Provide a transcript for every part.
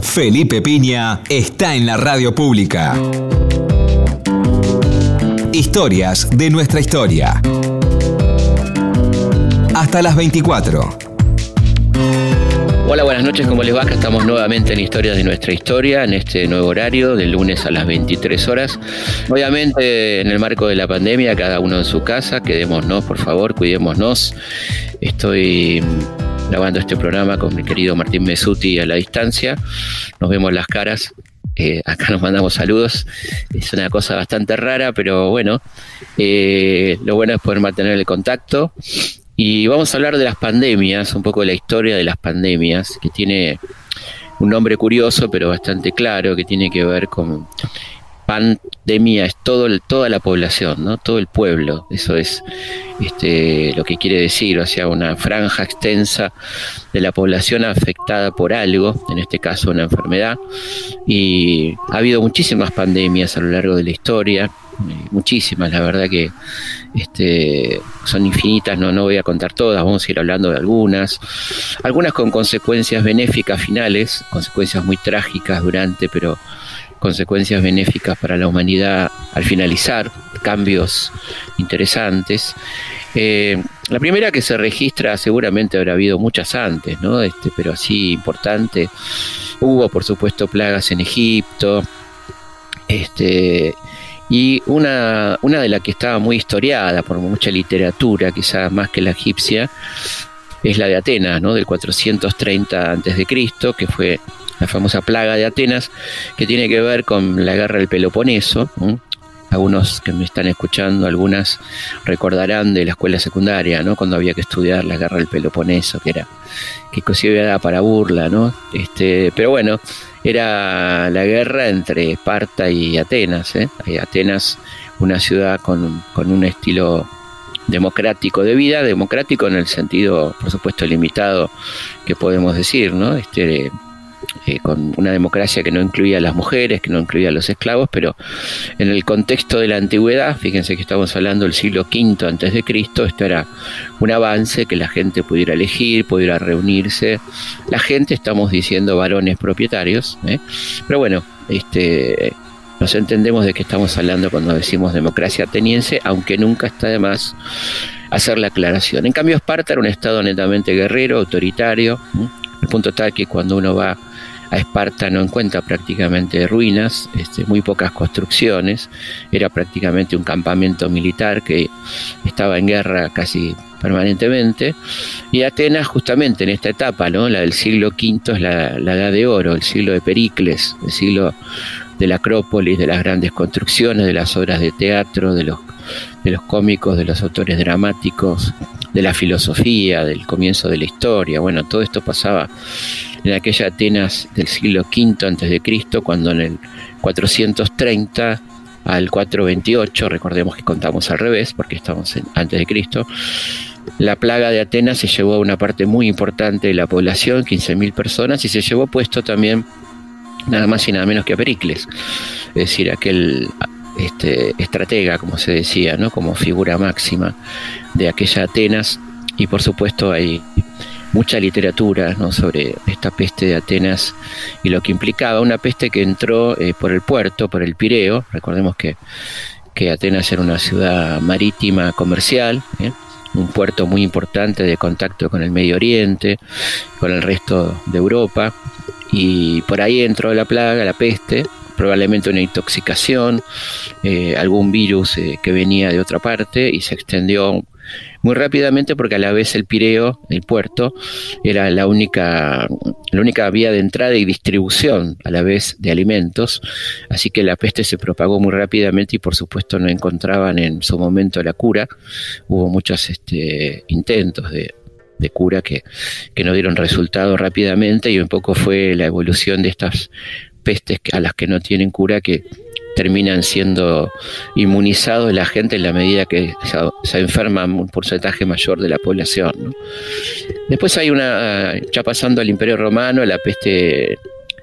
Felipe Piña está en la radio pública. Historias de nuestra historia. Hasta las 24. Hola, buenas noches, ¿cómo les va? Estamos nuevamente en Historias de nuestra historia, en este nuevo horario, de lunes a las 23 horas. Obviamente, en el marco de la pandemia, cada uno en su casa, quedémonos, por favor, cuidémonos. Estoy grabando este programa con mi querido Martín Mesuti a la distancia. Nos vemos las caras. Eh, acá nos mandamos saludos. Es una cosa bastante rara, pero bueno, eh, lo bueno es poder mantener el contacto. Y vamos a hablar de las pandemias, un poco de la historia de las pandemias, que tiene un nombre curioso, pero bastante claro, que tiene que ver con pandemia, es todo toda la población, ¿no? todo el pueblo, eso es este, lo que quiere decir, o sea, una franja extensa de la población afectada por algo, en este caso una enfermedad, y ha habido muchísimas pandemias a lo largo de la historia, muchísimas, la verdad que este, son infinitas, no, no voy a contar todas, vamos a ir hablando de algunas, algunas con consecuencias benéficas finales, consecuencias muy trágicas durante, pero consecuencias benéficas para la humanidad al finalizar, cambios interesantes. Eh, la primera que se registra, seguramente habrá habido muchas antes, ¿no? Este, pero así importante. Hubo, por supuesto, plagas en Egipto. Este, y una, una de las que estaba muy historiada por mucha literatura, quizás más que la egipcia, es la de Atenas, ¿no? del 430 a.C., que fue la famosa plaga de Atenas, que tiene que ver con la guerra del Peloponeso. Algunos que me están escuchando, algunas recordarán de la escuela secundaria, ¿no? Cuando había que estudiar la guerra del Peloponeso, que era que era para burla, ¿no? Este, pero bueno, era la guerra entre Esparta y Atenas. ¿eh? Atenas, una ciudad con, con un estilo democrático de vida, democrático en el sentido, por supuesto, limitado que podemos decir, ¿no? Este, eh, con una democracia que no incluía a las mujeres, que no incluía a los esclavos, pero en el contexto de la antigüedad, fíjense que estamos hablando del siglo V antes de Cristo, esto era un avance que la gente pudiera elegir, pudiera reunirse. La gente, estamos diciendo varones propietarios, ¿eh? pero bueno, este nos entendemos de qué estamos hablando cuando decimos democracia ateniense, aunque nunca está de más hacer la aclaración. En cambio, Esparta era un estado netamente guerrero, autoritario, el punto tal que cuando uno va a Esparta no encuentra prácticamente ruinas, este, muy pocas construcciones, era prácticamente un campamento militar que estaba en guerra casi permanentemente, y Atenas justamente en esta etapa, ¿no? la del siglo V es la, la edad de oro, el siglo de Pericles, el siglo de la Acrópolis, de las grandes construcciones, de las obras de teatro, de los, de los cómicos, de los autores dramáticos, de la filosofía, del comienzo de la historia. Bueno, todo esto pasaba en aquella Atenas del siglo V antes de Cristo, cuando en el 430 al 428, recordemos que contamos al revés, porque estamos antes de Cristo, la plaga de Atenas se llevó a una parte muy importante de la población, 15.000 personas, y se llevó puesto también nada más y nada menos que a Pericles, es decir, aquel este, estratega, como se decía, ¿no? como figura máxima de aquella Atenas, y por supuesto hay mucha literatura ¿no? sobre esta peste de Atenas y lo que implicaba, una peste que entró eh, por el puerto, por el Pireo, recordemos que, que Atenas era una ciudad marítima comercial, un puerto muy importante de contacto con el Medio Oriente, con el resto de Europa, y por ahí entró la plaga, la peste, probablemente una intoxicación, eh, algún virus eh, que venía de otra parte y se extendió muy rápidamente porque a la vez el Pireo, el puerto, era la única, la única vía de entrada y distribución a la vez de alimentos, así que la peste se propagó muy rápidamente y por supuesto no encontraban en su momento la cura, hubo muchos este, intentos de, de cura que, que no dieron resultado rápidamente y un poco fue la evolución de estas pestes a las que no tienen cura que terminan siendo inmunizados la gente en la medida que se, enferma un porcentaje mayor de la población. Después hay una, ya pasando al Imperio Romano, la peste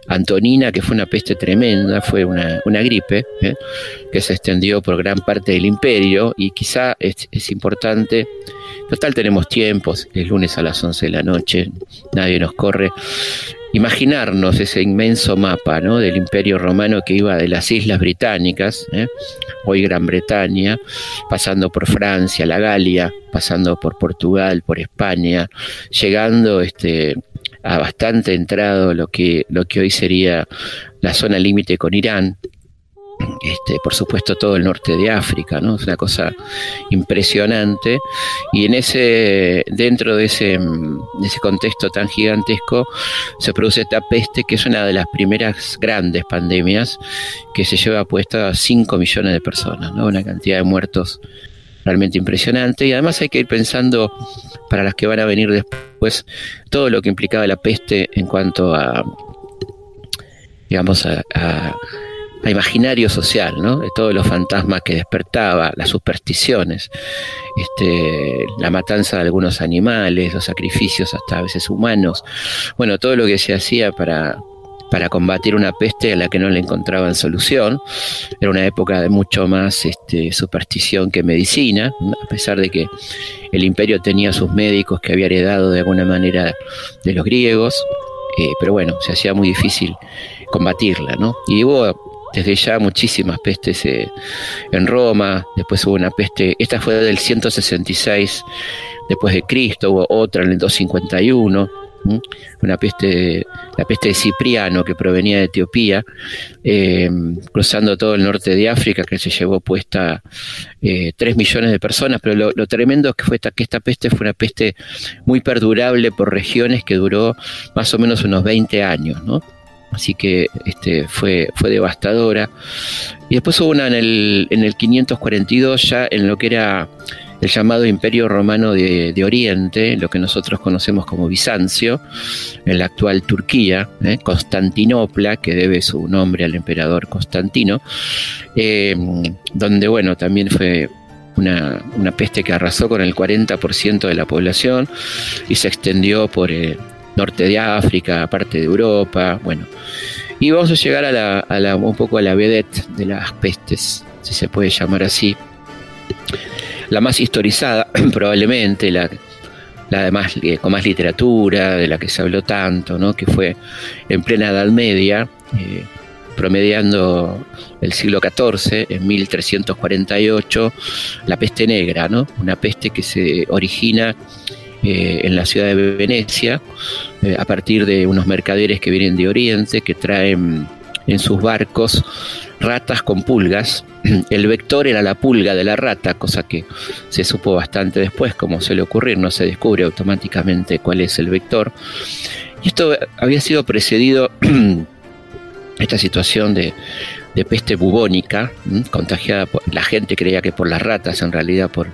Antonina, que fue una peste tremenda, fue una, gripe ¿eh? que se extendió por gran parte del imperio y quizá es, importante Total tenemos tiempos, es lunes a las 11 de la noche, nadie nos corre. imaginarnos ese inmenso mapa ¿no? del imperio romano que iba de las islas británicas, ¿eh? hoy Gran Bretaña, pasando por Francia, la Galia, pasando por Portugal, por España, llegando este, a bastante entrado lo que, lo que hoy sería la zona límite con Irán, este, por supuesto todo el norte de África, ¿no? Es una cosa impresionante. Y en ese, dentro de ese, de ese contexto tan gigantesco, se produce esta peste que es una de las primeras grandes pandemias que se lleva puesta a 5 millones de personas, ¿no? Una cantidad de muertos realmente impresionante. Y además hay que ir pensando para las que van a venir después todo lo que implicaba la peste en cuanto a digamos a imaginario social, ¿no? De todos los fantasmas que despertaba, las supersticiones, este, la matanza de algunos animales, los sacrificios hasta a veces humanos, bueno, todo lo que se hacía para, para combatir una peste a la que no le encontraban solución. Era una época de mucho más este, superstición que medicina, a pesar de que el imperio tenía sus médicos que había heredado de alguna manera de los griegos, eh, pero bueno, se hacía muy difícil combatirla, ¿no? Y hubo desde ya muchísimas pestes eh, en Roma, después hubo una peste, esta fue del 166 después de Cristo, hubo otra en el 251, una peste, la peste de Cipriano que provenía de Etiopía, eh, cruzando todo el norte de África, que se llevó puesta eh, 3 millones de personas, pero lo, tremendo es que, fue esta, que esta peste fue una peste muy perdurable por regiones que duró más o menos unos 20 años, ¿no? Así que este, fue, fue devastadora. Y después hubo una en el, en el 542 ya en lo que era el llamado Imperio Romano de, Oriente, lo que nosotros conocemos como Bizancio, en la actual Turquía, ¿eh? Constantinopla, que debe su nombre al emperador Constantino, eh, donde bueno, también fue una, peste que arrasó con el 40% de la población y se extendió por, eh, norte de África, parte de Europa, bueno. Y vamos a llegar a, la, un poco a la vedette de las pestes, si se puede llamar así. La más historizada, probablemente, la, la más, eh, con más literatura, de la que se habló tanto, ¿no? que fue en plena Edad Media, eh, promediando el siglo XIV, en 1348, la peste negra, ¿no? una peste que se origina eh, en la ciudad de Venecia, a partir de unos mercaderes que vienen de Oriente, que traen en sus barcos ratas con pulgas. El vector era la pulga de la rata, cosa que se supo bastante después, como suele ocurrir, no se descubre automáticamente cuál es el vector. Y esto había sido precedido, esta situación de, peste bubónica, contagiada por la gente creía que por las ratas, en realidad por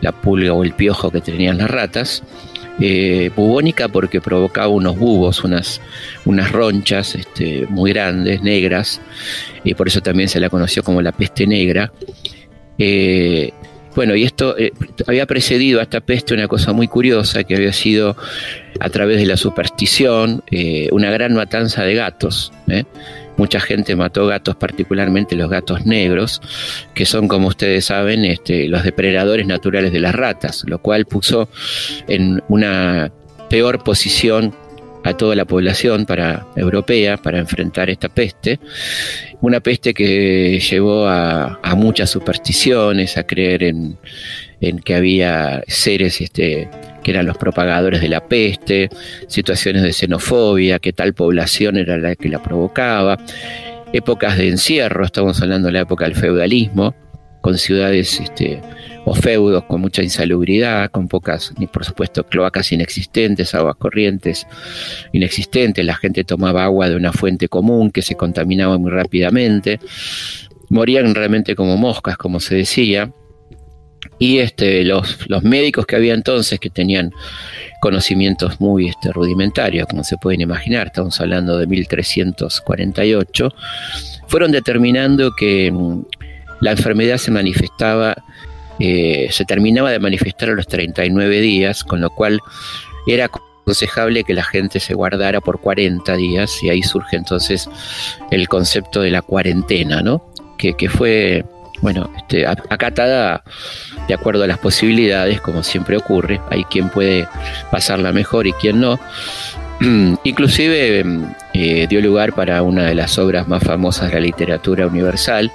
la pulga o el piojo que tenían las ratas. Eh, bubónica porque provocaba unos bubos, unas, unas ronchas este, muy grandes, negras, y por eso también se la conoció como la peste negra. Eh, bueno, y esto eh, había precedido a esta peste una cosa muy curiosa que había sido a través de la superstición una gran matanza de gatos. Mucha gente mató gatos, particularmente los gatos negros, que son, como ustedes saben, este, los depredadores naturales de las ratas, lo cual puso en una peor posición a toda la población para, europea para enfrentar esta peste. Una peste que llevó a, muchas supersticiones, a creer en, en que había seres este, que eran los propagadores de la peste, situaciones de xenofobia, que tal población era la que la provocaba, épocas de encierro, estamos hablando de la época del feudalismo, con ciudades este, o feudos con mucha insalubridad, con pocas, por supuesto, cloacas inexistentes, aguas corrientes inexistentes, la gente tomaba agua de una fuente común que se contaminaba muy rápidamente, morían realmente como moscas, como se decía, y este, los, médicos que había entonces, que tenían conocimientos muy este, rudimentarios, como se pueden imaginar, estamos hablando de 1348, fueron determinando que mm, la enfermedad se manifestaba, eh, se terminaba de manifestar a los 39 días, con lo cual era aconsejable que la gente se guardara por 40 días y ahí surge entonces el concepto de la cuarentena, ¿no? Que, que fue bueno, este, acatada de acuerdo a las posibilidades, como siempre ocurre. Hay quien puede pasarla mejor y quien no. inclusive eh, dio lugar para una de las obras más famosas de la literatura universal,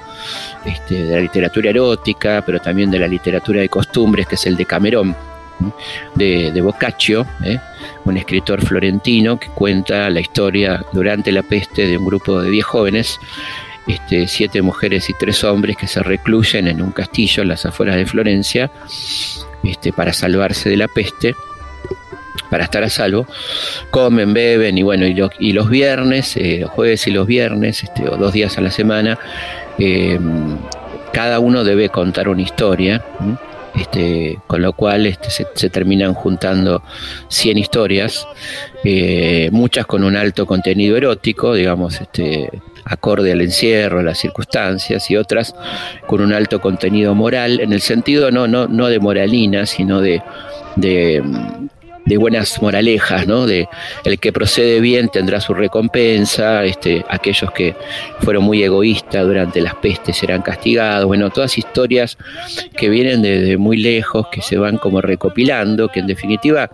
este, de la literatura erótica, pero también de la literatura de costumbres, que es el de Camerón, de, Boccaccio, ¿eh? un escritor florentino que cuenta la historia durante la peste de un grupo de diez jóvenes, este, siete mujeres y tres hombres que se recluyen en un castillo en las afueras de Florencia este, para salvarse de la peste para estar a salvo, comen, beben y bueno, y, los viernes, eh, jueves y los viernes, este, o dos días a la semana, eh, cada uno debe contar una historia. Este, con lo cual este, se, terminan juntando 100 historias, eh, muchas con un alto contenido erótico, digamos, este, acorde al encierro, a las circunstancias, y otras con un alto contenido moral, en el sentido no, no, no de moralina, sino de, de buenas moralejas, ¿no? De el que procede bien tendrá su recompensa, este, aquellos que fueron muy egoístas durante las pestes serán castigados, bueno, todas historias que vienen desde muy lejos, que se van como recopilando, que en definitiva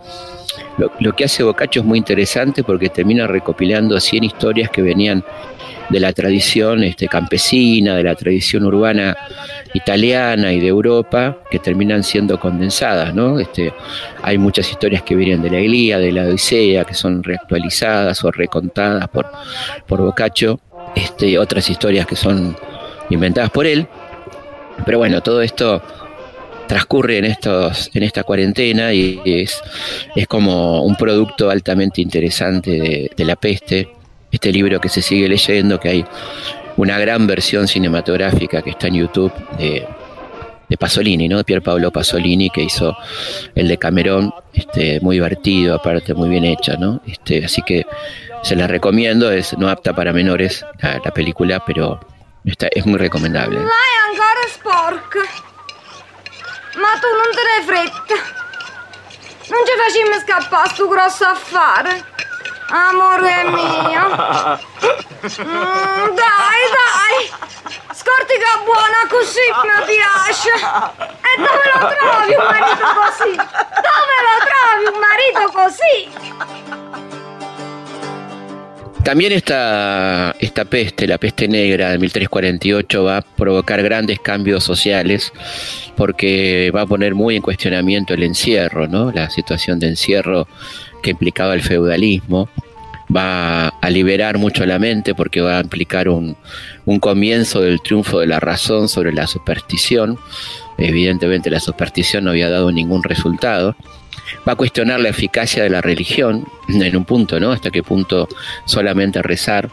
lo, lo que hace Boccaccio es muy interesante porque termina recopilando 100 historias que venían de la tradición este, campesina, de la tradición urbana italiana y de Europa, que terminan siendo condensadas. ¿no? Este, hay muchas historias que vienen de la Ilíada, de la Odisea, que son reactualizadas o recontadas por, por Boccaccio, este, otras historias que son inventadas por él. Pero bueno, todo esto transcurre en, estos, en esta cuarentena y es, es como un producto altamente interesante de la peste este libro que se sigue leyendo, que hay una gran versión cinematográfica que está en YouTube de, Pasolini, ¿no? Pier Paolo Pasolini, que hizo el de Camerón, este, muy divertido, aparte muy bien hecha, ¿no? Este, así que se la recomiendo, es no apta para menores la, película, pero está, es muy recomendable. sporca. Ma tu non te ne fretta. Non ci facciamo scappare sto grosso affare. Amore mio. Mm, dai, dai. Scortica buona così mi piace. E dove lo trovi un marito così? Dove lo trovi un marito così? También esta, esta peste, la peste negra de 1348, va a provocar grandes cambios sociales porque va a poner muy en cuestionamiento el encierro, ¿no? la situación de encierro que implicaba el feudalismo, va a liberar mucho la mente porque va a implicar un, comienzo del triunfo de la razón sobre la superstición. Evidentemente la superstición no había dado ningún resultado. Va a cuestionar la eficacia de la religión en un punto, ¿no? Hasta qué punto solamente rezar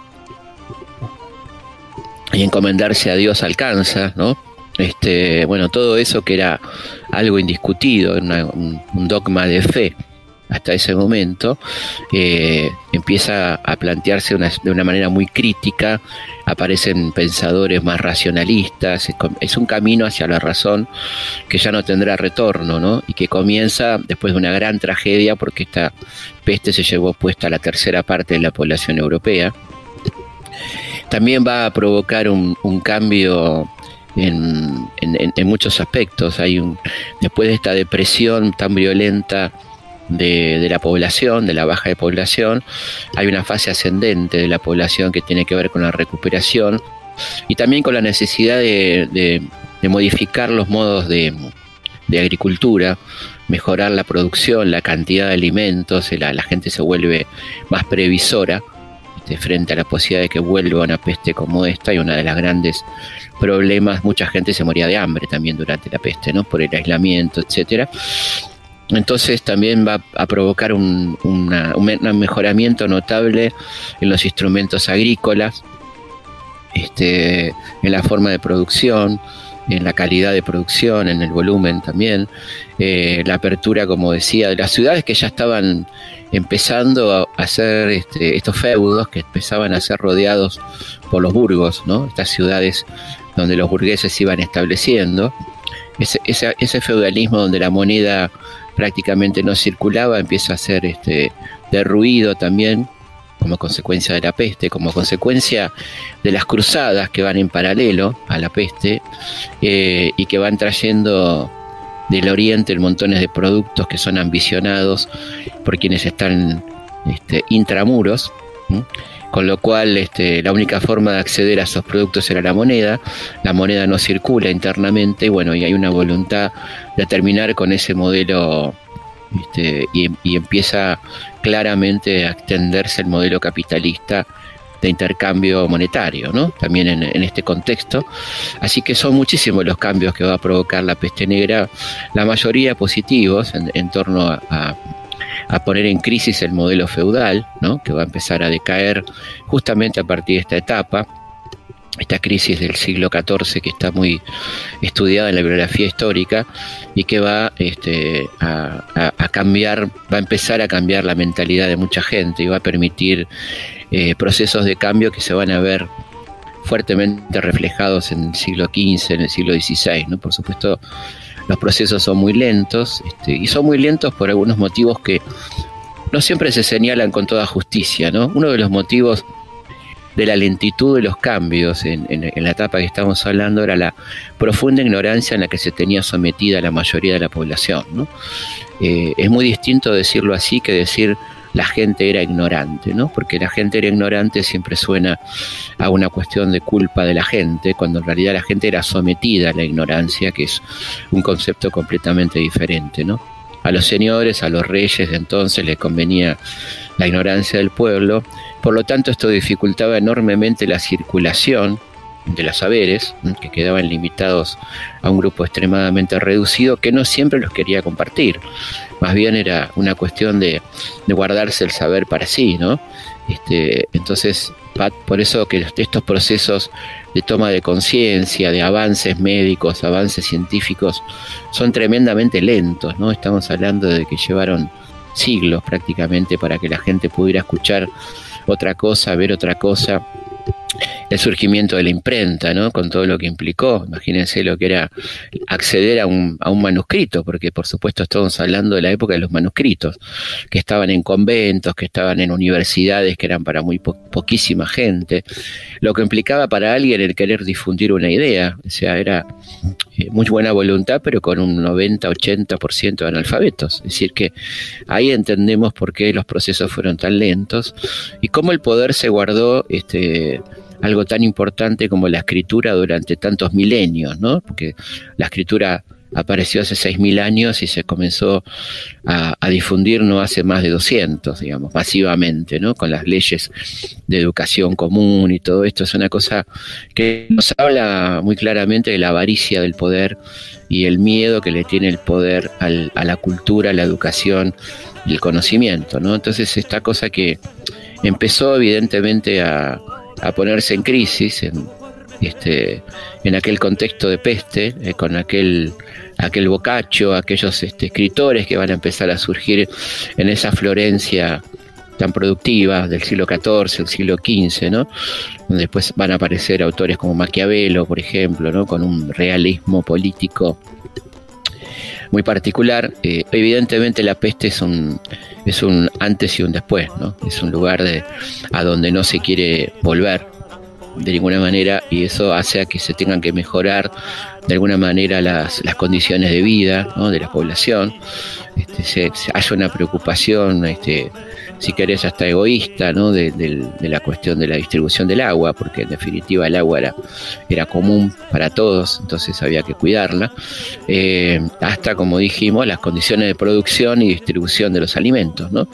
y encomendarse a Dios alcanza, ¿no? Este, bueno, todo eso que era algo indiscutido, un dogma de fe hasta ese momento, eh, empieza a plantearse de una manera muy crítica, aparecen pensadores más racionalistas, es, un camino hacia la razón que ya no tendrá retorno, ¿no? Y que comienza después de una gran tragedia porque esta peste se llevó puesta a la tercera parte de la población europea. También va a provocar un, cambio en, en, muchos aspectos. Hay un, después de esta depresión tan violenta de, la población, de la baja de población. Hay una fase ascendente de la población que tiene que ver con la recuperación y también con la necesidad de, modificar los modos de, agricultura, mejorar la producción, la cantidad de alimentos, la, la gente se vuelve más previsora este, frente a la posibilidad de que vuelva una peste como esta y una de las grandes problemas, mucha gente se moría de hambre también durante la peste, ¿no? Por el aislamiento, etcétera. Entonces también va a provocar un, mejoramiento notable en los instrumentos agrícolas, este, en la forma de producción, en la calidad de producción, en el volumen también, eh, la apertura, como decía, de las ciudades que ya estaban empezando a hacer este, estos feudos, que empezaban a ser rodeados por los burgos, ¿no? estas ciudades donde los burgueses iban estableciendo. Ese, ese feudalismo donde la moneda prácticamente no circulaba, empieza a ser este, derruido también como consecuencia de la peste, como consecuencia de las cruzadas que van en paralelo a la peste eh, y que van trayendo del oriente montones de productos que son ambicionados por quienes están este, intramuros, con lo cual este, la única forma de acceder a esos productos era la moneda, la moneda no circula internamente y bueno, y hay una voluntad de terminar con ese modelo este, y, empieza claramente a extenderse el modelo capitalista de intercambio monetario, ¿no? También en, este contexto. Así que son muchísimos los cambios que va a provocar la peste negra, la mayoría positivos en, torno a, poner en crisis el modelo feudal, ¿no? Que va a empezar a decaer justamente a partir de esta etapa esta crisis del siglo XIV que está muy estudiada en la bibliografía histórica y que va este, a, cambiar, va a empezar a cambiar la mentalidad de mucha gente y va a permitir eh, procesos de cambio que se van a ver fuertemente reflejados en el siglo XV, en el siglo XVI. ¿no? Por supuesto, los procesos son muy lentos este, y son muy lentos por algunos motivos que no siempre se señalan con toda justicia. ¿no? Uno de los motivos de la lentitud de los cambios en, la etapa que estamos hablando era la profunda ignorancia en la que se tenía sometida la mayoría de la población. Eh, es muy distinto decirlo así que decir la gente era ignorante, ¿no? Porque la gente era ignorante siempre suena a una cuestión de culpa de la gente, cuando en realidad la gente era sometida a la ignorancia, que es un concepto completamente diferente, ¿no? A los señores, a los reyes de entonces les convenía la ignorancia del pueblo por lo tanto, esto dificultaba enormemente la circulación de los saberes, que quedaban limitados a un grupo extremadamente reducido que no siempre los quería compartir. Más bien era una cuestión de, guardarse el saber para sí, ¿no? Este, entonces, por eso que estos procesos de toma de conciencia, de avances médicos, avances científicos, son tremendamente lentos, ¿no? Estamos hablando de que llevaron siglos prácticamente para que la gente pudiera escuchar otra cosa, ver otra cosa. El surgimiento de la imprenta, ¿no? Con todo lo que implicó. Imagínense lo que era acceder a un, a un manuscrito, porque por supuesto estamos hablando de la época de los manuscritos, que estaban en conventos, que estaban en universidades, que eran para muy poquísima gente. Lo que implicaba para alguien el querer difundir una idea. O sea, era eh, muy buena voluntad, pero con un 90-80% de analfabetos. Es decir, que ahí entendemos por qué los procesos fueron tan lentos y cómo el poder se guardó este, algo tan importante como la escritura durante tantos milenios, ¿no? Porque la escritura apareció hace 6.000 años y se comenzó a, difundir no hace más de 200, digamos, masivamente, ¿no? Con las leyes de educación común y todo esto. Es una cosa que nos habla muy claramente de la avaricia del poder y el miedo que le tiene el poder a la cultura, a la educación y el conocimiento, ¿no? Entonces esta cosa que empezó evidentemente a, a ponerse en crisis en, este, en aquel contexto de peste, eh, con aquel, aquel bocacho, aquellos este, escritores que van a empezar a surgir en esa Florencia tan productiva del siglo XIV, del siglo XV, ¿no? Donde después van a aparecer autores como Maquiavelo, por ejemplo, ¿no? Con un realismo político muy particular. Eh, evidentemente la peste es un, es un antes y un después, ¿no? Es un lugar de, a donde no se quiere volver de ninguna manera y eso hace a que se tengan que mejorar de alguna manera las, las condiciones de vida ¿no? de la población, este, se, haya una preocupación este, si querés, hasta egoísta, ¿no? De, la cuestión de la distribución del agua, porque en definitiva el agua era, era común para todos, entonces había que cuidarla, eh, hasta, como dijimos, las condiciones de producción y distribución de los alimentos, ¿no?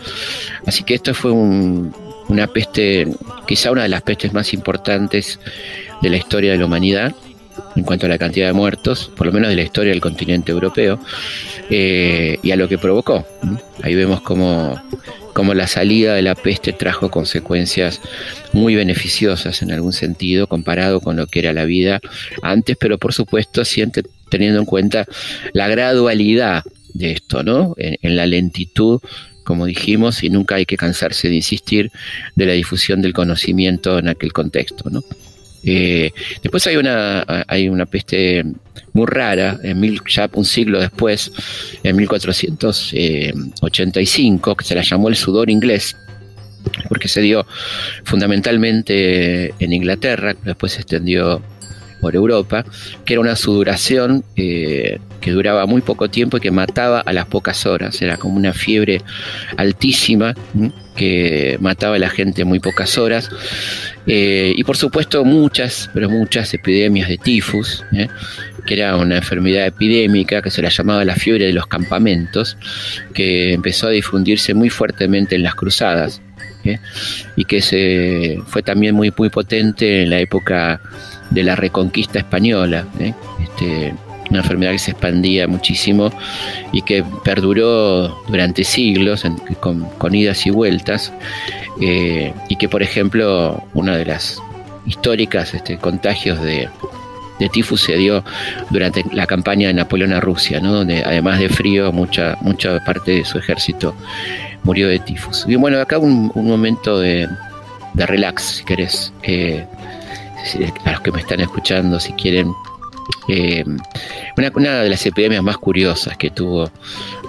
Así que esto fue una peste, quizá una de las pestes más importantes de la historia de la humanidad, en cuanto a la cantidad de muertos, por lo menos de la historia del continente europeo, eh, y a lo que provocó. Ahí vemos cómo como la salida de la peste trajo consecuencias muy beneficiosas en algún sentido comparado con lo que era la vida antes, pero por supuesto siente, teniendo en cuenta la gradualidad de esto, ¿no? En, la lentitud como dijimos, y nunca hay que cansarse de insistir, de la difusión del conocimiento en aquel contexto. ¿no? Eh, después hay una, hay una peste muy rara, en mil, ya un siglo después, en 1485, que se la llamó el sudor inglés, porque se dio fundamentalmente en Inglaterra, después se extendió por Europa, que era una sudoración eh, que duraba muy poco tiempo y que mataba a las pocas horas. Era como una fiebre altísima que mataba a la gente en muy pocas horas. Eh, y por supuesto muchas, pero muchas epidemias de tifus, ¿eh? que era una enfermedad epidémica que se la llamaba la fiebre de los campamentos, que empezó a difundirse muy fuertemente en las cruzadas. y que se, fue también muy, muy potente en la época de la reconquista española. Este, una enfermedad que se expandía muchísimo y que perduró durante siglos con, idas y vueltas eh, y que por ejemplo una de las históricas este, contagios de, tifus se dio durante la campaña de Napoleón a Rusia, donde además de frío mucha, mucha parte de su ejército murió de tifus. Y bueno, acá un, momento de, relax, si querés, eh, a los que me están escuchando, si quieren eh, una, de las epidemias más curiosas que tuvo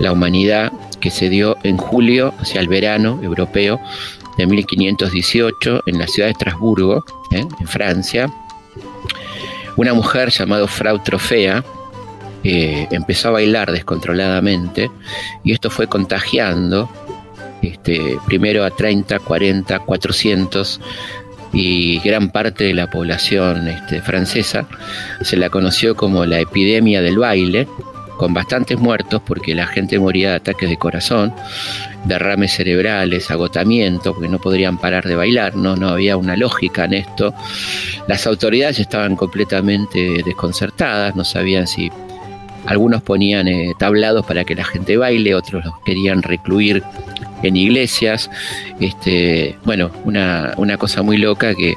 la humanidad, que se dio en julio, hacia el verano europeo de 1518, en la ciudad de Estrasburgo, ¿eh? en Francia. Una mujer llamada Frau Trofea eh, empezó a bailar descontroladamente y esto fue contagiando este, primero a 30, 40, 400 y gran parte de la población este, francesa se la conoció como la epidemia del baile, con bastantes muertos porque la gente moría de ataques de corazón, derrames cerebrales, agotamiento, porque no podrían parar de bailar, no, no había una lógica en esto. Las autoridades estaban completamente desconcertadas, no sabían si algunos ponían eh, tablados para que la gente baile, otros los querían recluir en iglesias. Este, bueno, una, cosa muy loca que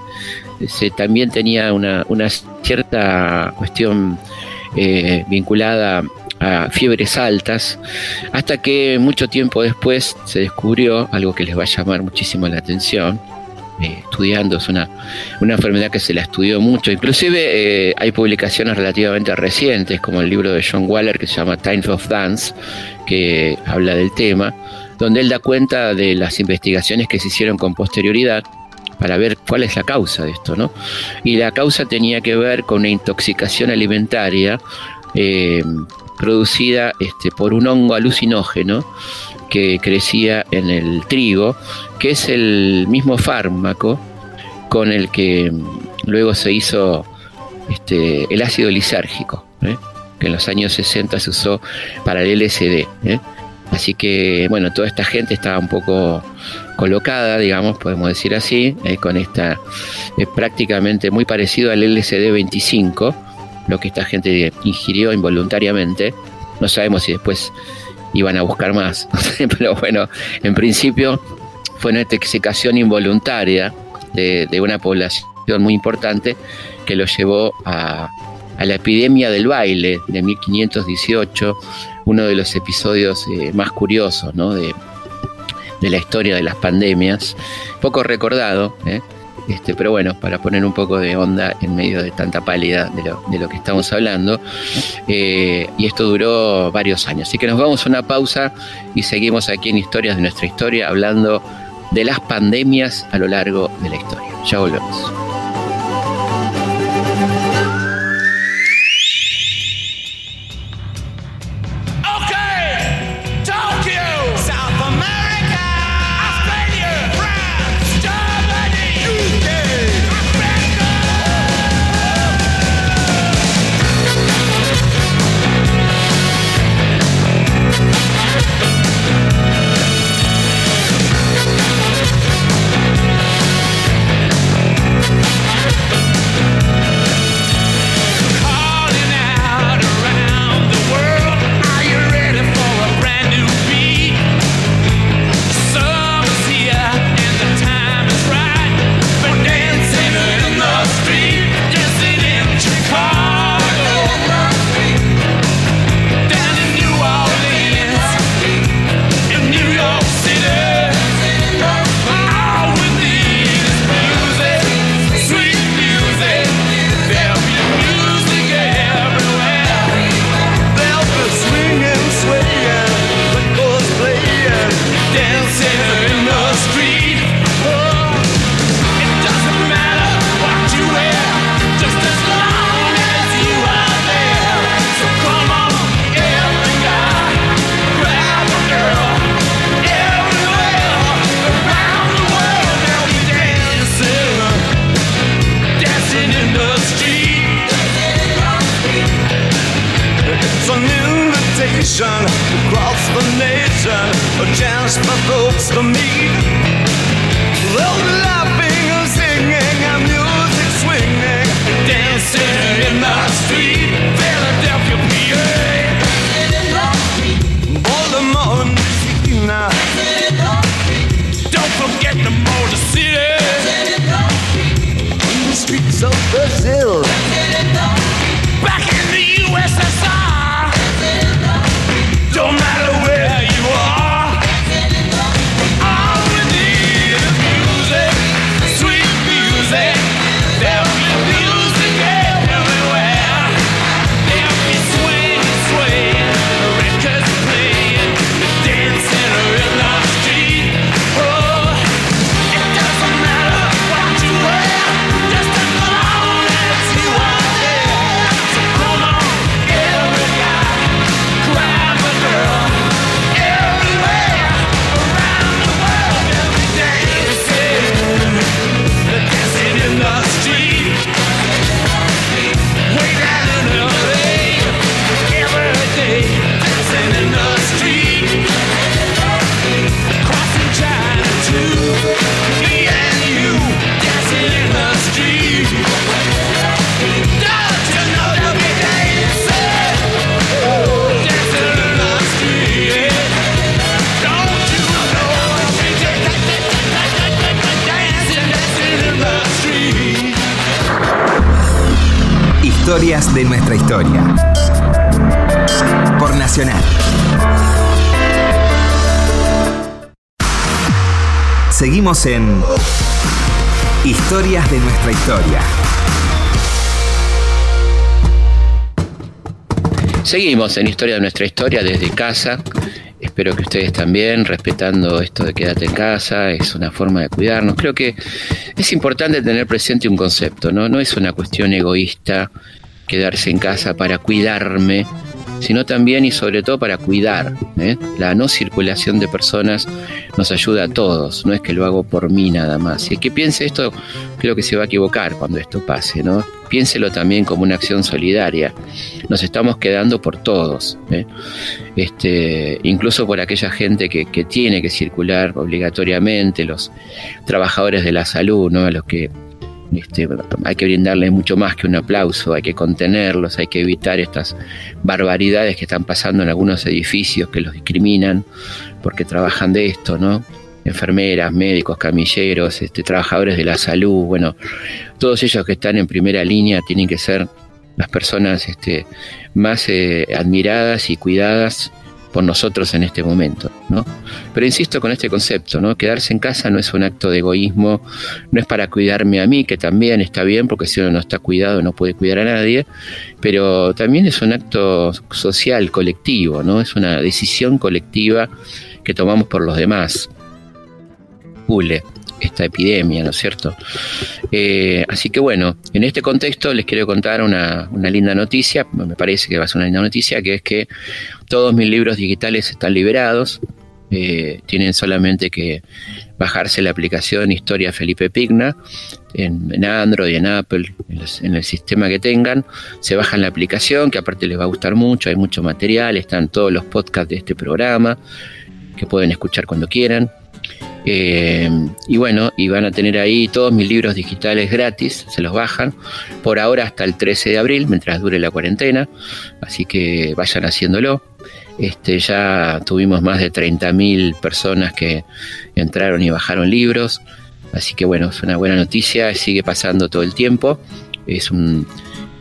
se, también tenía una, cierta cuestión eh, vinculada a fiebres altas, hasta que mucho tiempo después se descubrió algo que les va a llamar muchísimo la atención. Eh, estudiando, es una, enfermedad que se la estudió mucho. Inclusive eh, hay publicaciones relativamente recientes, como el libro de John Waller que se llama Times of Dance, que habla del tema, donde él da cuenta de las investigaciones que se hicieron con posterioridad para ver cuál es la causa de esto, ¿no? Y la causa tenía que ver con una intoxicación alimentaria eh, producida este, por un hongo alucinógeno que crecía en el trigo, que es el mismo fármaco con el que luego se hizo este, el ácido lisérgico, ¿eh? que en los años 60 se usó para el LSD. ¿eh? Así que, bueno, toda esta gente estaba un poco colocada, digamos, podemos decir así, eh, con esta, es prácticamente muy parecido al LSD 25, lo que esta gente ingirió involuntariamente. No sabemos si después iban a buscar más, pero bueno, en principio fue una intoxicación involuntaria de, una población muy importante que lo llevó a, a la epidemia del baile de 1518 uno de los episodios eh, más curiosos de, la historia de las pandemias, poco recordado, ¿eh? este, pero bueno, para poner un poco de onda en medio de tanta pálida de lo, que estamos hablando. Eh, y esto duró varios años. Así que nos vamos a una pausa y seguimos aquí en Historias de nuestra historia hablando de las pandemias a lo largo de la historia. Ya volvemos. En Historias de nuestra historia. Seguimos en Historia de nuestra historia desde casa. Espero que ustedes también, respetando esto de quédate en casa, es una forma de cuidarnos. Creo que es importante tener presente un concepto, ¿no? No es una cuestión egoísta quedarse en casa para cuidarme, sino también y sobre todo para cuidar. ¿eh? La no circulación de personas nos ayuda a todos, no es que lo hago por mí nada más. Y el que piense esto, creo que se va a equivocar cuando esto pase, ¿no? Piénselo también como una acción solidaria. Nos estamos quedando por todos, ¿eh? este, incluso por aquella gente que, que tiene que circular obligatoriamente, los trabajadores de la salud, ¿no? A los que este, hay que brindarles mucho más que un aplauso, hay que contenerlos, hay que evitar estas barbaridades que están pasando en algunos edificios que los discriminan porque trabajan de esto, ¿no? Enfermeras, médicos, camilleros, este, trabajadores de la salud, bueno, todos ellos que están en primera línea tienen que ser las personas este, más eh, admiradas y cuidadas por nosotros en este momento, ¿no? Pero insisto con este concepto, ¿no? Quedarse en casa no es un acto de egoísmo, no es para cuidarme a mí, que también está bien, porque si uno no está cuidado no puede cuidar a nadie, pero también es un acto social, colectivo, ¿no? Es una decisión colectiva que tomamos por los demás. Pule esta epidemia, ¿no es cierto? Eh, así que bueno, en este contexto les quiero contar una, una, linda noticia, me parece que va a ser una linda noticia, que es que todos mis libros digitales están liberados, eh, tienen solamente que bajarse la aplicación Historia Felipe Pigna en, en Android, en Apple, en, en, el sistema que tengan, se bajan la aplicación, que aparte les va a gustar mucho, hay mucho material, están todos los podcasts de este programa, que pueden escuchar cuando quieran. Eh, y bueno, y van a tener ahí todos mis libros digitales gratis, se los bajan, por ahora hasta el 13 de abril, mientras dure la cuarentena, así que vayan haciéndolo. Este, ya tuvimos más de 30.000 personas que entraron y bajaron libros, así que bueno, es una buena noticia, sigue pasando todo el tiempo, es un,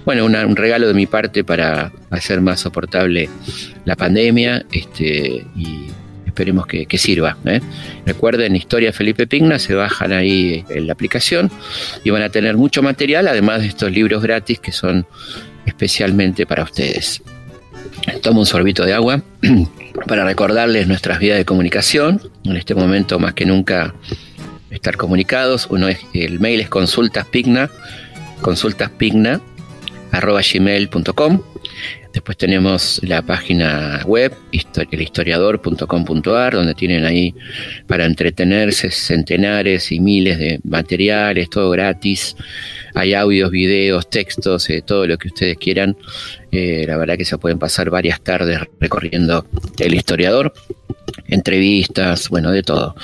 bueno, un regalo de mi parte para hacer más soportable la pandemia este, y esperemos que, sirva. ¿eh? Recuerden, Historia Felipe Pigna, se bajan ahí en la aplicación y van a tener mucho material, además de estos libros gratis que son especialmente para ustedes. Tomo un sorbito de agua para recordarles nuestras vías de comunicación. En este momento, más que nunca, estar comunicados. Uno es, el mail es consultaspigna, consultaspigna. Después tenemos la página web, elhistoriador.com.ar, donde tienen ahí para entretenerse centenares y miles de materiales, todo gratis. Hay audios, videos, textos, eh, todo lo que ustedes quieran. Eh, la verdad que se pueden pasar varias tardes recorriendo el historiador entrevistas, bueno, de todo.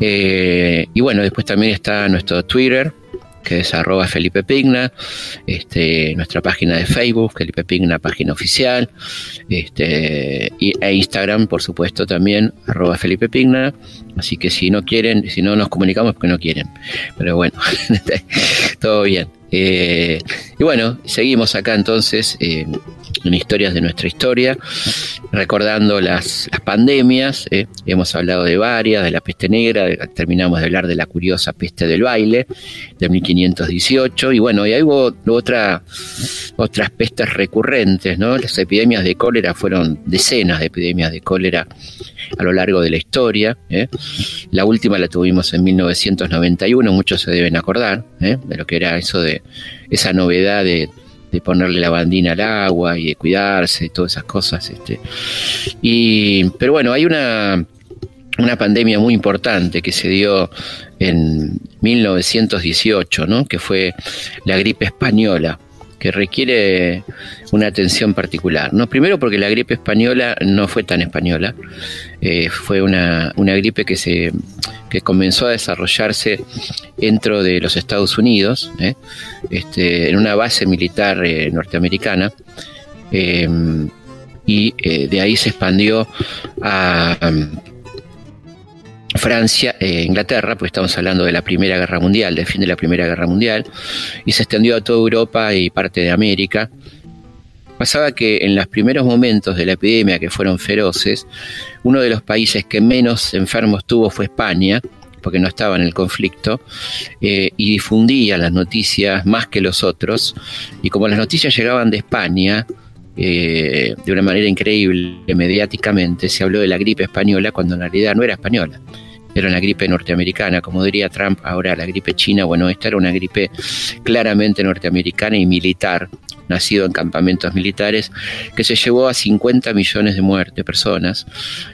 Eh, y bueno, después también está nuestro Twitter, que es arroba Felipe Pigna, este, nuestra página de Facebook, Felipe Pigna, página oficial, este, y, e Instagram, por supuesto, también, arroba Felipe Pigna. Así que si no quieren, si no nos comunicamos, porque no quieren. Pero bueno, todo bien. Eh, y bueno, seguimos acá entonces eh, en historias de nuestra historia, recordando las, pandemias. Eh. Hemos hablado de varias, de la peste negra, terminamos de hablar de la curiosa peste del baile de 1518. Y bueno, y hubo otra, otras pestes recurrentes, ¿no? Las epidemias de cólera fueron decenas de epidemias de cólera a lo largo de la historia. La última la tuvimos en 1991, muchos se deben acordar de lo que era eso de esa novedad de, ponerle la bandina al agua y de cuidarse todas esas cosas. Este. Y, pero bueno, hay una, una pandemia muy importante que se dio en 1918, ¿no? que fue la gripe española que requiere una atención particular. ¿no? Primero porque la gripe española no fue tan española, eh, fue una, gripe que, se, que comenzó a desarrollarse dentro de los Estados Unidos, ¿eh? este, en una base militar eh, norteamericana, y de ahí se expandió a... Francia, e Inglaterra, pues estamos hablando de la Primera Guerra Mundial, del fin de la Primera Guerra Mundial, y se extendió a toda Europa y parte de América. Pasaba que en los primeros momentos de la epidemia, que fueron feroces, uno de los países que menos enfermos tuvo fue España, porque no estaba en el conflicto, eh, y difundía las noticias más que los otros, y como las noticias llegaban de España, eh, de una manera increíble mediáticamente, se habló de la gripe española cuando en realidad no era española era una gripe norteamericana, como diría Trump, ahora la gripe china, bueno, esta era una gripe claramente norteamericana y militar, nacido en campamentos militares, que se llevó a 50 millones de muertes, personas,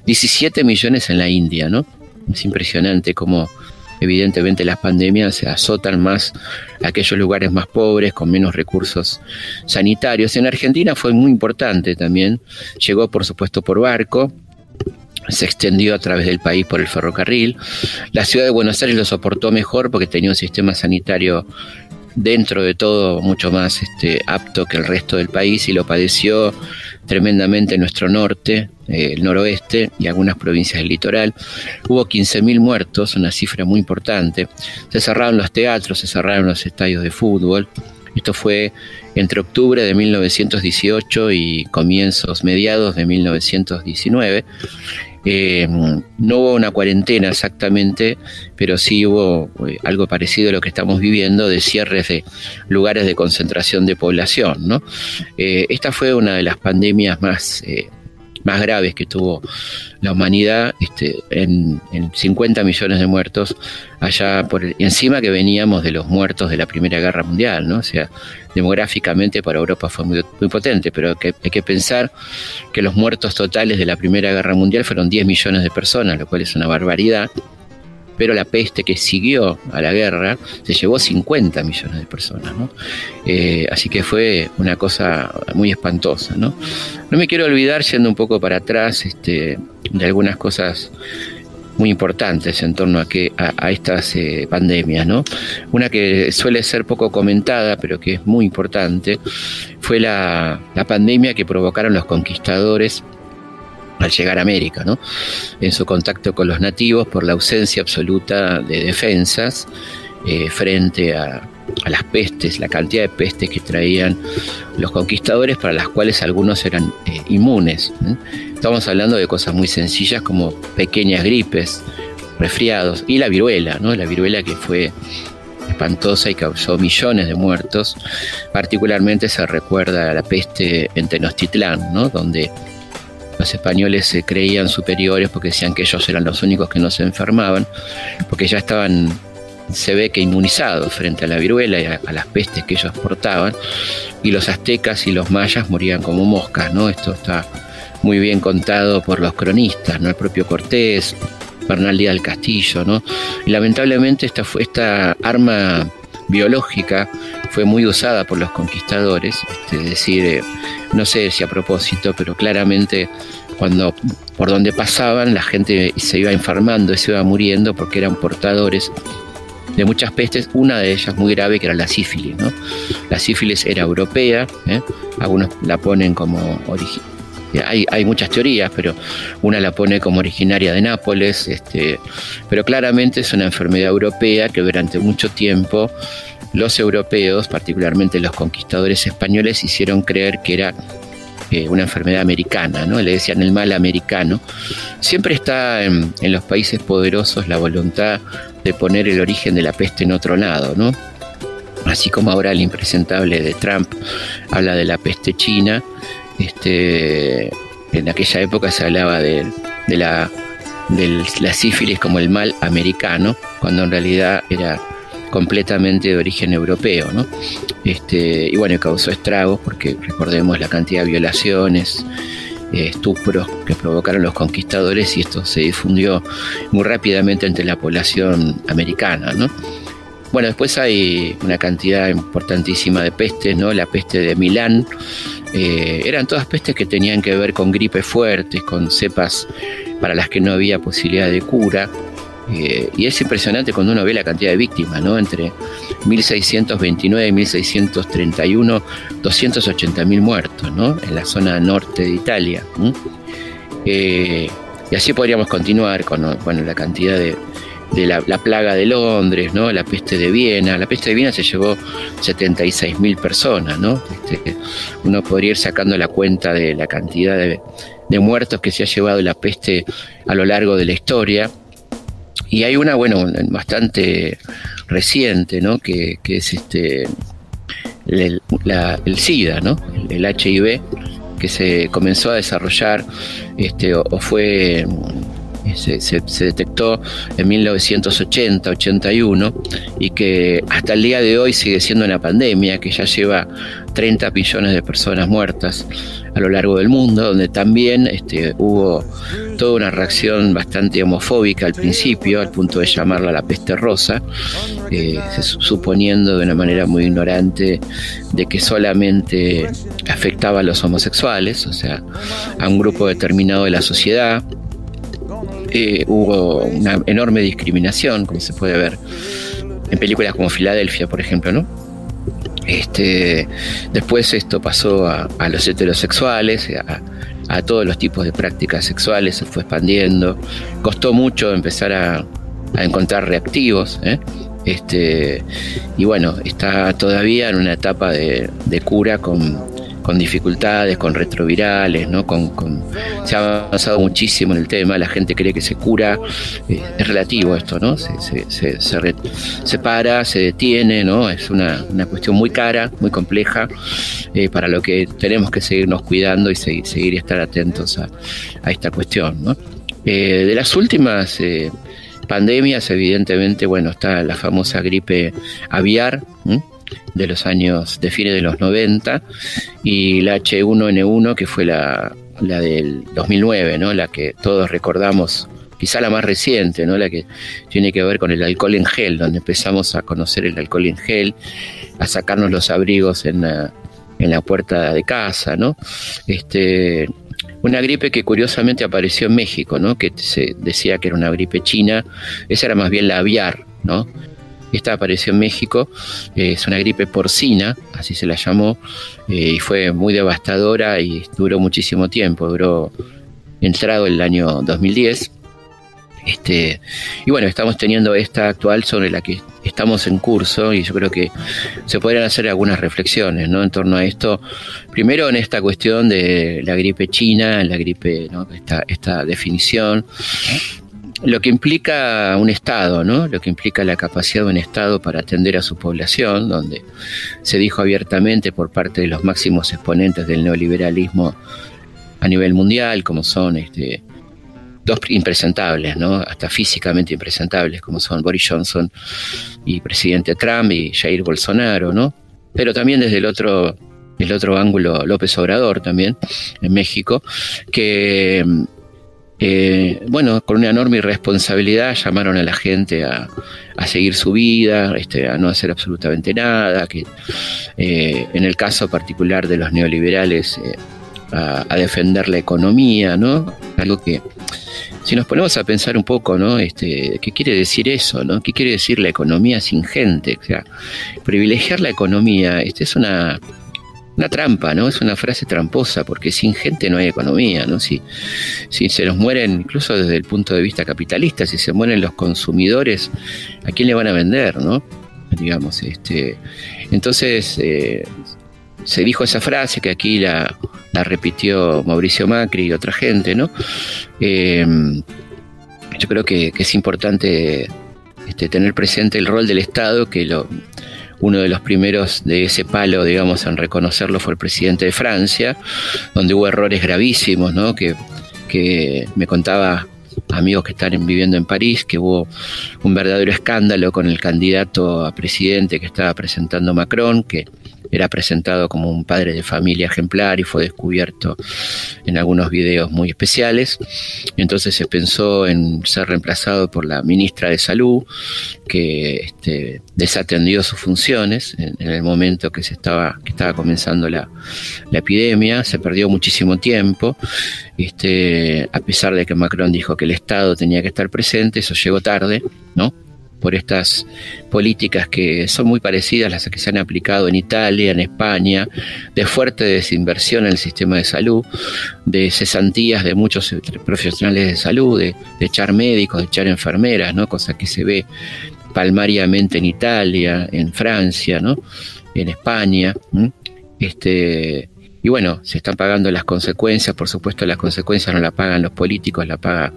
17 millones en la India, ¿no? Es impresionante cómo evidentemente las pandemias se azotan más a aquellos lugares más pobres, con menos recursos sanitarios. En Argentina fue muy importante también, llegó por supuesto por barco, se extendió a través del país por el ferrocarril. La ciudad de Buenos Aires lo soportó mejor porque tenía un sistema sanitario dentro de todo mucho más este, apto que el resto del país y lo padeció tremendamente en nuestro norte, eh, el noroeste y algunas provincias del litoral. Hubo 15.000 muertos, una cifra muy importante. Se cerraron los teatros, se cerraron los estadios de fútbol. Esto fue entre octubre de 1918 y comienzos, mediados de 1919. Eh, no hubo una cuarentena exactamente, pero sí hubo eh, algo parecido a lo que estamos viviendo de cierres de lugares de concentración de población. ¿no? Eh, esta fue una de las pandemias más más graves que tuvo la humanidad, este, en, 50 millones de muertos, allá por encima que veníamos de los muertos de la Primera Guerra Mundial, ¿no? O sea, demográficamente para Europa fue muy, potente, pero que, hay que pensar que los muertos totales de la Primera Guerra Mundial fueron 10 millones de personas, lo cual es una barbaridad pero la peste que siguió a la guerra se llevó 50 millones de personas. ¿no? Eh, así que fue una cosa muy espantosa. ¿no? no me quiero olvidar, yendo un poco para atrás, este, de algunas cosas muy importantes en torno a, que, a, estas eh, pandemias. ¿no? Una que suele ser poco comentada, pero que es muy importante, fue la, la pandemia que provocaron los conquistadores al llegar a América, ¿no? en su contacto con los nativos por la ausencia absoluta de defensas eh, frente a, las pestes, la cantidad de pestes que traían los conquistadores para las cuales algunos eran eh, inmunes. Estamos hablando de cosas muy sencillas como pequeñas gripes, resfriados y la viruela, ¿no? la viruela que fue espantosa y causó millones de muertos. Particularmente se recuerda a la peste en Tenochtitlán, ¿no? donde los españoles se creían superiores porque decían que ellos eran los únicos que no se enfermaban, porque ya estaban se ve que inmunizados frente a la viruela y a, las pestes que ellos portaban, y los aztecas y los mayas morían como moscas, ¿no? Esto está muy bien contado por los cronistas, ¿no? El propio Cortés, Bernal Díaz del Castillo, ¿no? Y lamentablemente esta, esta arma biológica fue muy usada por los conquistadores, este, es decir, eh, no sé si a propósito, pero claramente cuando por donde pasaban la gente se iba enfermando y se iba muriendo porque eran portadores de muchas pestes, una de ellas muy grave que era la sífilis. ¿no? La sífilis era europea, ¿eh? algunos la ponen como. Hay, hay, muchas teorías, pero una la pone como originaria de Nápoles, este, pero claramente es una enfermedad europea que durante mucho tiempo los europeos, particularmente los conquistadores españoles, hicieron creer que era eh, una enfermedad americana, ¿no? Le decían el mal americano. Siempre está en, en, los países poderosos la voluntad de poner el origen de la peste en otro lado, ¿no? Así como ahora el impresentable de Trump habla de la peste china, este, en aquella época se hablaba de, la, de la sífilis como el mal americano, cuando en realidad era completamente de origen europeo, ¿no? Este, y bueno, causó estragos porque recordemos la cantidad de violaciones, eh, estupros que provocaron los conquistadores y esto se difundió muy rápidamente entre la población americana, ¿no? Bueno, después hay una cantidad importantísima de pestes, ¿no? La peste de Milán, eh, eran todas pestes que tenían que ver con gripes fuertes, con cepas para las que no había posibilidad de cura. Eh, y es impresionante cuando uno ve la cantidad de víctimas, ¿no? Entre 1629 y 1631, 280.000 muertos, ¿no? En la zona norte de Italia. Eh, y así podríamos continuar con bueno, la cantidad de, de la, la, plaga de Londres, ¿no? la peste de Viena. La peste de Viena se llevó 76.000 personas. ¿no? Este, uno podría ir sacando la cuenta de la cantidad de, de, muertos que se ha llevado la peste a lo largo de la historia. Y hay una, bueno, bastante reciente, ¿no? que, que es este, el, el SIDA, ¿no? el, HIV, que se comenzó a desarrollar este, o fue se, se, se, detectó en 1980-81 y que hasta el día de hoy sigue siendo una pandemia que ya lleva 30 millones de personas muertas a lo largo del mundo, donde también este, hubo toda una reacción bastante homofóbica al principio, al punto de llamarla la peste rosa, eh, suponiendo de una manera muy ignorante de que solamente afectaba a los homosexuales, o sea, a un grupo determinado de la sociedad, eh, hubo una enorme discriminación, como se puede ver en películas como Filadelfia, por ejemplo, ¿no? Este, después esto pasó a, los heterosexuales, a, todos los tipos de prácticas sexuales, se fue expandiendo. Costó mucho empezar a, encontrar reactivos. ¿eh? Este, y bueno, está todavía en una etapa de cura con, con dificultades, con retrovirales, ¿no? Con, con, se ha avanzado muchísimo en el tema, la gente cree que se cura, eh, es relativo esto, ¿no? Se, se, se, se, se para, se detiene, ¿no? Es una, una cuestión muy cara, muy compleja, eh, para lo que tenemos que seguirnos cuidando y seguir, seguir y estar atentos a, a esta cuestión, ¿no? Eh, de las últimas pandemias, evidentemente, bueno, está la famosa gripe aviar. De los años, de fines de los 90, y la H1N1, que fue la, la del 2009, ¿no? la que todos recordamos, quizá la más reciente, ¿no? la que tiene que ver con el alcohol en gel, donde empezamos a conocer el alcohol en gel, a sacarnos los abrigos en la, en la puerta de casa, ¿no? Este, una gripe que curiosamente apareció en México, ¿no? que se decía que era una gripe china, esa era más bien la aviar, ¿no? Esta apareció en México, eh, es una gripe porcina, así se la llamó, eh, y fue muy devastadora y duró muchísimo tiempo, duró entrado el año 2010. Este, y bueno, estamos teniendo esta actual sobre la que estamos en curso y yo creo que se podrían hacer algunas reflexiones ¿no? en torno a esto. Primero en esta cuestión de la gripe china, la gripe, ¿no? esta, esta definición lo que implica un Estado, ¿no? lo que implica la capacidad de un Estado para atender a su población, donde se dijo abiertamente por parte de los máximos exponentes del neoliberalismo a nivel mundial, como son este, dos impresentables, ¿no? hasta físicamente impresentables, como son Boris Johnson y presidente Trump y Jair Bolsonaro, ¿no? pero también desde el otro, el otro ángulo López Obrador también, en México, que eh, bueno, con una enorme irresponsabilidad llamaron a la gente a, seguir su vida, este, a no hacer absolutamente nada, que eh, en el caso particular de los neoliberales eh, a, defender la economía, ¿no? Algo que si nos ponemos a pensar un poco, ¿no? Este, ¿Qué quiere decir eso, ¿no? ¿Qué quiere decir la economía sin gente? O sea, privilegiar la economía, este es una una trampa, ¿no? Es una frase tramposa, porque sin gente no hay economía, ¿no? Si, si se nos mueren, incluso desde el punto de vista capitalista, si se mueren los consumidores, ¿a quién le van a vender, no? Digamos, este. Entonces, eh, se dijo esa frase que aquí la, repitió Mauricio Macri y otra gente, ¿no? Eh, yo creo que, es importante este, tener presente el rol del Estado, que lo, uno de los primeros de ese palo, digamos, en reconocerlo fue el presidente de Francia, donde hubo errores gravísimos, ¿no? Que, me contaba amigos que están viviendo en París, que hubo un verdadero escándalo con el candidato a presidente que estaba presentando Macron, que era presentado como un padre de familia ejemplar y fue descubierto en algunos videos muy especiales. Entonces se pensó en ser reemplazado por la ministra de Salud, que este, desatendió sus funciones en, el momento que se estaba, que estaba comenzando la, epidemia. Se perdió muchísimo tiempo. Este, a pesar de que Macron dijo que el Estado tenía que estar presente, eso llegó tarde, ¿no? Por estas políticas que son muy parecidas a las que se han aplicado en Italia, en España, de fuerte desinversión en el sistema de salud, de cesantías de muchos profesionales de salud, de, echar médicos, de echar enfermeras, ¿no? cosa que se ve palmariamente en Italia, en Francia, ¿no? en España. Este, y bueno, se están pagando las consecuencias, por supuesto las consecuencias no las pagan los políticos, las paga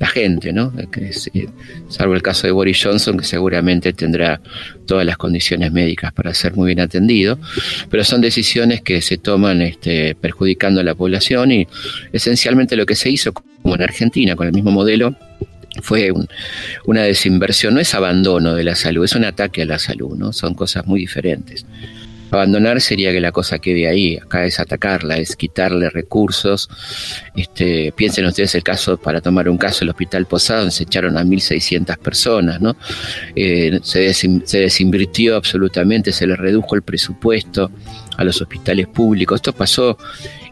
la gente, ¿no? Eh, salvo el caso de Boris Johnson, que seguramente tendrá todas las condiciones médicas para ser muy bien atendido, pero son decisiones que se toman este, perjudicando a la población y esencialmente lo que se hizo, como en Argentina, con el mismo modelo, fue una desinversión, no es abandono de la salud, es un ataque a la salud, ¿no? Son cosas muy diferentes. Abandonar sería que la cosa quede ahí, acá es atacarla, es quitarle recursos. Este, piensen ustedes el caso, para tomar un caso, el Hospital Posado, donde se echaron a 1.600 personas, ¿no? Eh, se, se desinvirtió absolutamente, se le redujo el presupuesto a los hospitales públicos. Esto pasó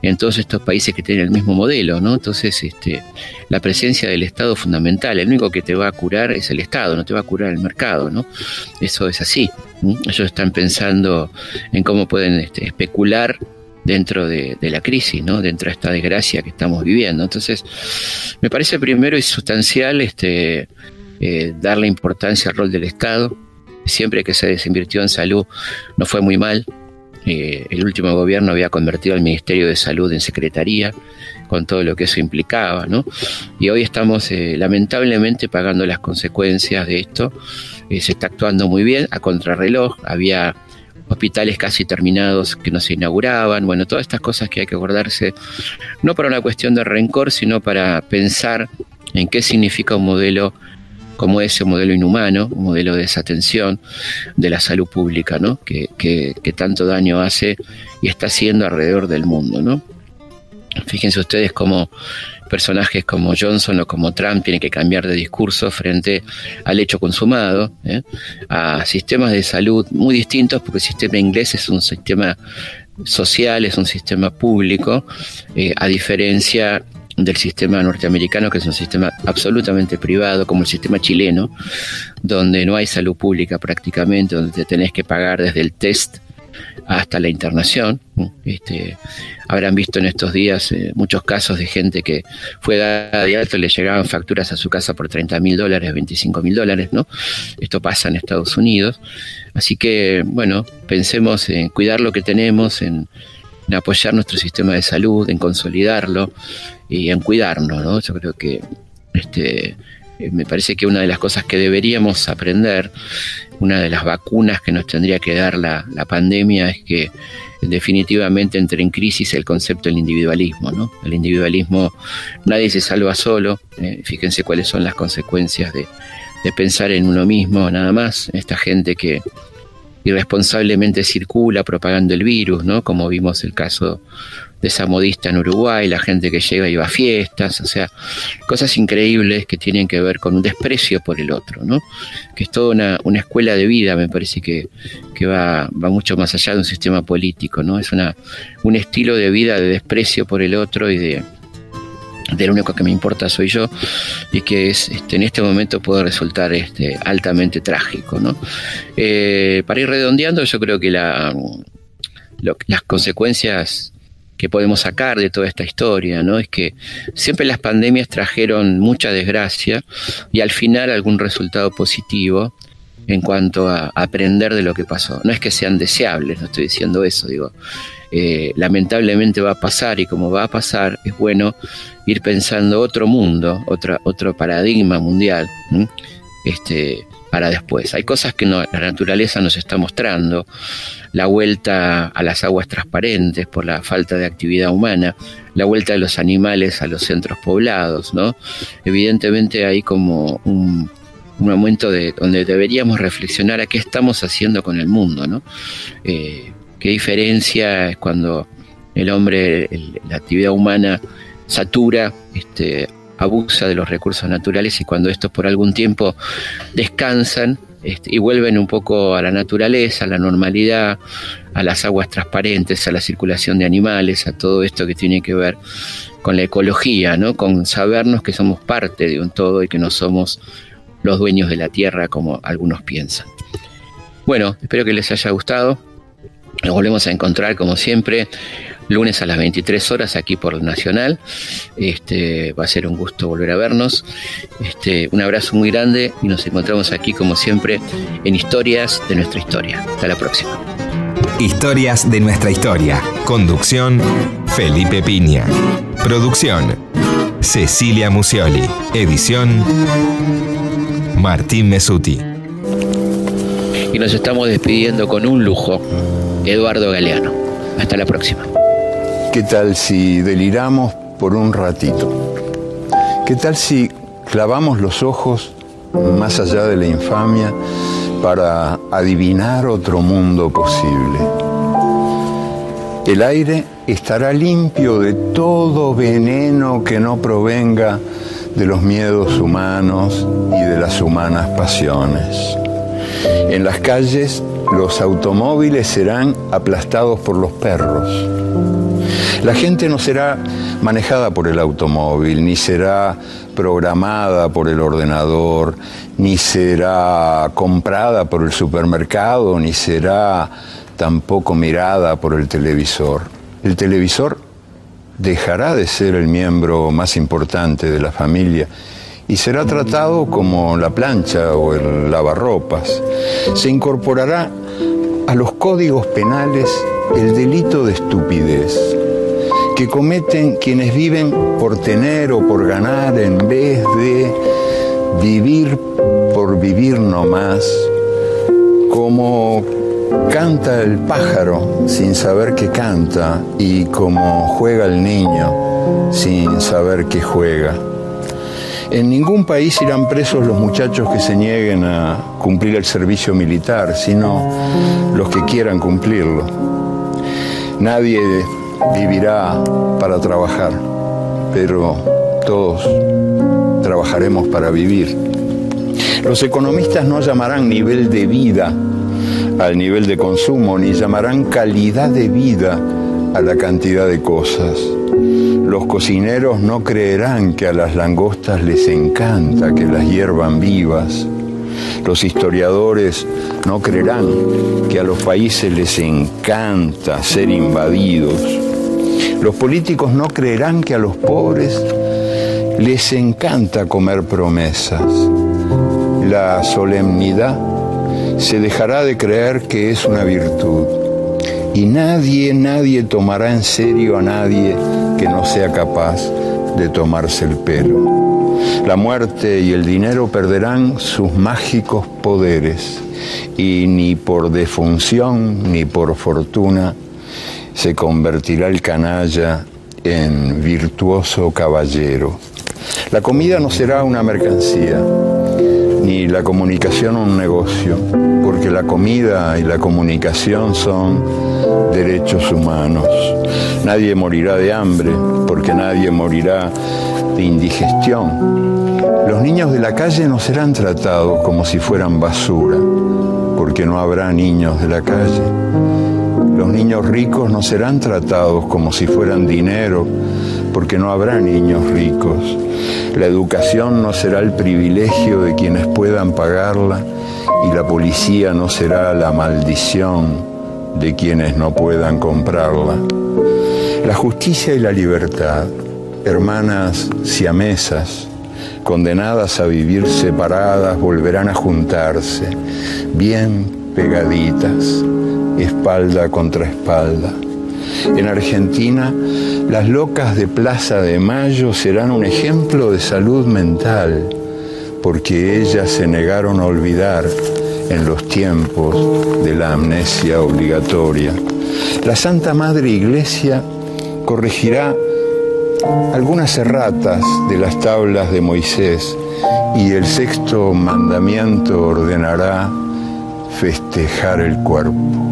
en todos estos países que tienen el mismo modelo, ¿no? Entonces, este, la presencia del Estado es fundamental. El único que te va a curar es el Estado, no te va a curar el mercado, ¿no? Eso es así. Ellos están pensando en cómo pueden este, especular dentro de, la crisis, ¿no? dentro de esta desgracia que estamos viviendo. Entonces, me parece primero y sustancial este, eh, darle importancia al rol del Estado. Siempre que se desinvirtió en salud no fue muy mal, eh, el último gobierno había convertido al Ministerio de Salud en secretaría, con todo lo que eso implicaba, ¿no? Y hoy estamos eh, lamentablemente pagando las consecuencias de esto. Eh, se está actuando muy bien, a contrarreloj, había hospitales casi terminados que no se inauguraban, bueno, todas estas cosas que hay que acordarse, no para una cuestión de rencor, sino para pensar en qué significa un modelo como ese modelo inhumano, un modelo de desatención de la salud pública, ¿no? que, tanto daño hace y está haciendo alrededor del mundo. ¿no? Fíjense ustedes cómo personajes como Johnson o como Trump tienen que cambiar de discurso frente al hecho consumado, ¿eh? a sistemas de salud muy distintos, porque el sistema inglés es un sistema social, es un sistema público, eh, a diferencia del sistema norteamericano, que es un sistema absolutamente privado, como el sistema chileno, donde no hay salud pública prácticamente, donde te tenés que pagar desde el test hasta la internación. Este, habrán visto en estos días eh, muchos casos de gente que fue dada de alto y le llegaban facturas a su casa por 30 mil dólares, 25 mil dólares, ¿no? Esto pasa en Estados Unidos. Así que, bueno, pensemos en cuidar lo que tenemos, en, en apoyar nuestro sistema de salud, en consolidarlo y en cuidarnos, ¿no? Yo creo que este, eh, me parece que una de las cosas que deberíamos aprender, una de las vacunas que nos tendría que dar la, la pandemia es que definitivamente entre en crisis el concepto del individualismo. ¿no? El individualismo, nadie se salva solo, eh, fíjense cuáles son las consecuencias de, de pensar en uno mismo, nada más, esta gente que irresponsablemente circula propagando el virus, ¿no? Como vimos el caso de esa modista en Uruguay, la gente que llega y va a fiestas, o sea, cosas increíbles que tienen que ver con un desprecio por el otro, ¿no? Que es toda una, una escuela de vida, me parece que, que va, va mucho más allá de un sistema político, ¿no? Es una, un estilo de vida de desprecio por el otro y de, de lo único que me importa soy yo y que es este, en este momento puede resultar este, altamente trágico. ¿no? Eh, para ir redondeando, yo creo que las consecuencias que podemos sacar de toda esta historia, ¿no? Es que siempre las pandemias trajeron mucha desgracia y al final algún resultado positivo en cuanto a aprender de lo que pasó. No es que sean deseables, no estoy diciendo eso, digo, eh, lamentablemente va a pasar y como va a pasar es bueno ir pensando otro mundo, otra, otro paradigma mundial, este, para después. Hay cosas que la naturaleza nos está mostrando, la vuelta a las aguas transparentes por la falta de actividad humana, la vuelta de los animales a los centros poblados, ¿no? Evidentemente hay como un, momento de, donde deberíamos reflexionar a qué estamos haciendo con el mundo, ¿no? Eh, qué diferencia es cuando el hombre, la actividad humana satura, este, abusa de los recursos naturales y cuando estos por algún tiempo descansan este, y vuelven un poco a la naturaleza, a la normalidad, a las aguas transparentes, a la circulación de animales, a todo esto que tiene que ver con la ecología, ¿no? con sabernos que somos parte de un todo y que no somos los dueños de la tierra como algunos piensan. Bueno, espero que les haya gustado. Nos volvemos a encontrar como siempre lunes a las 23 horas aquí por Nacional. Este, va a ser un gusto volver a vernos. Este, un abrazo muy grande y nos encontramos aquí como siempre en Historias de nuestra historia. Hasta la próxima. Historias de nuestra historia. Conducción, Felipe Piña. Producción, Cecilia Musioli. Edición, Martín Mesuti. Y nos estamos despidiendo con un lujo. Eduardo Galeano. Hasta la próxima. ¿Qué tal si deliramos por un ratito? ¿Qué tal si clavamos los ojos más allá de la infamia para adivinar otro mundo posible? El aire estará limpio de todo veneno que no provenga de los miedos humanos y de las humanas pasiones. En las calles los automóviles serán aplastados por los perros. La gente no será manejada por el automóvil, ni será programada por el ordenador, ni será comprada por el supermercado, ni será tampoco mirada por el televisor. El televisor dejará de ser el miembro más importante de la familia y será tratado como la plancha o el lavarropas. Se incorporará a los códigos penales el delito de estupidez que cometen quienes viven por tener o por ganar en vez de vivir por vivir nomás, como canta el pájaro sin saber que canta y como juega el niño sin saber que juega. En ningún país irán presos los muchachos que se nieguen a cumplir el servicio militar, sino los que quieran cumplirlo. Nadie vivirá para trabajar, pero todos trabajaremos para vivir. Los economistas no llamarán nivel de vida al nivel de consumo, ni llamarán calidad de vida a la cantidad de cosas. Los cocineros no creerán que a las langostas les encanta que las hiervan vivas. Los historiadores no creerán que a los países les encanta ser invadidos. Los políticos no creerán que a los pobres les encanta comer promesas. La solemnidad se dejará de creer que es una virtud. Y nadie, nadie tomará en serio a nadie que no sea capaz de tomarse el pelo. La muerte y el dinero perderán sus mágicos poderes y ni por defunción ni por fortuna se convertirá el canalla en virtuoso caballero. La comida no será una mercancía, ni la comunicación un negocio, porque la comida y la comunicación son derechos humanos. Nadie morirá de hambre, porque nadie morirá de indigestión. Los niños de la calle no serán tratados como si fueran basura, porque no habrá niños de la calle. Los niños ricos no serán tratados como si fueran dinero, porque no habrá niños ricos. La educación no será el privilegio de quienes puedan pagarla y la policía no será la maldición de quienes no puedan comprarla. La justicia y la libertad, hermanas siamesas, condenadas a vivir separadas, volverán a juntarse, bien pegaditas, espalda contra espalda. En Argentina, las locas de Plaza de Mayo serán un ejemplo de salud mental, porque ellas se negaron a olvidar en los tiempos de la amnesia obligatoria. La Santa Madre Iglesia corregirá algunas erratas de las tablas de Moisés y el sexto mandamiento ordenará festejar el cuerpo.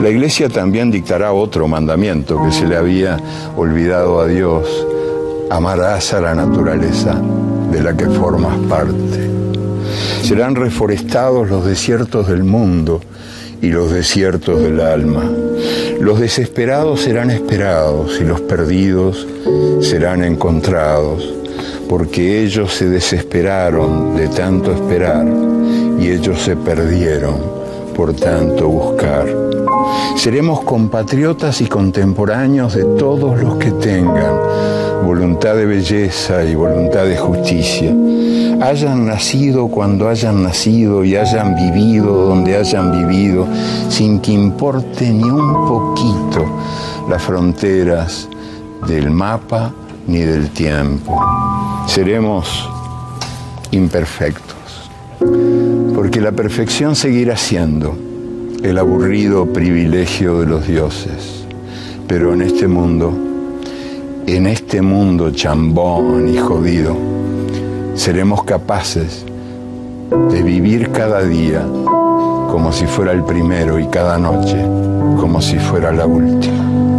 La iglesia también dictará otro mandamiento que se le había olvidado a Dios. Amarás a la naturaleza de la que formas parte. Serán reforestados los desiertos del mundo y los desiertos del alma. Los desesperados serán esperados y los perdidos serán encontrados, porque ellos se desesperaron de tanto esperar y ellos se perdieron por tanto buscar. Seremos compatriotas y contemporáneos de todos los que tengan voluntad de belleza y voluntad de justicia. Hayan nacido cuando hayan nacido y hayan vivido donde hayan vivido, sin que importe ni un poquito las fronteras del mapa ni del tiempo. Seremos imperfectos, porque la perfección seguirá siendo el aburrido privilegio de los dioses. Pero en este mundo, en este mundo chambón y jodido, seremos capaces de vivir cada día como si fuera el primero y cada noche como si fuera la última.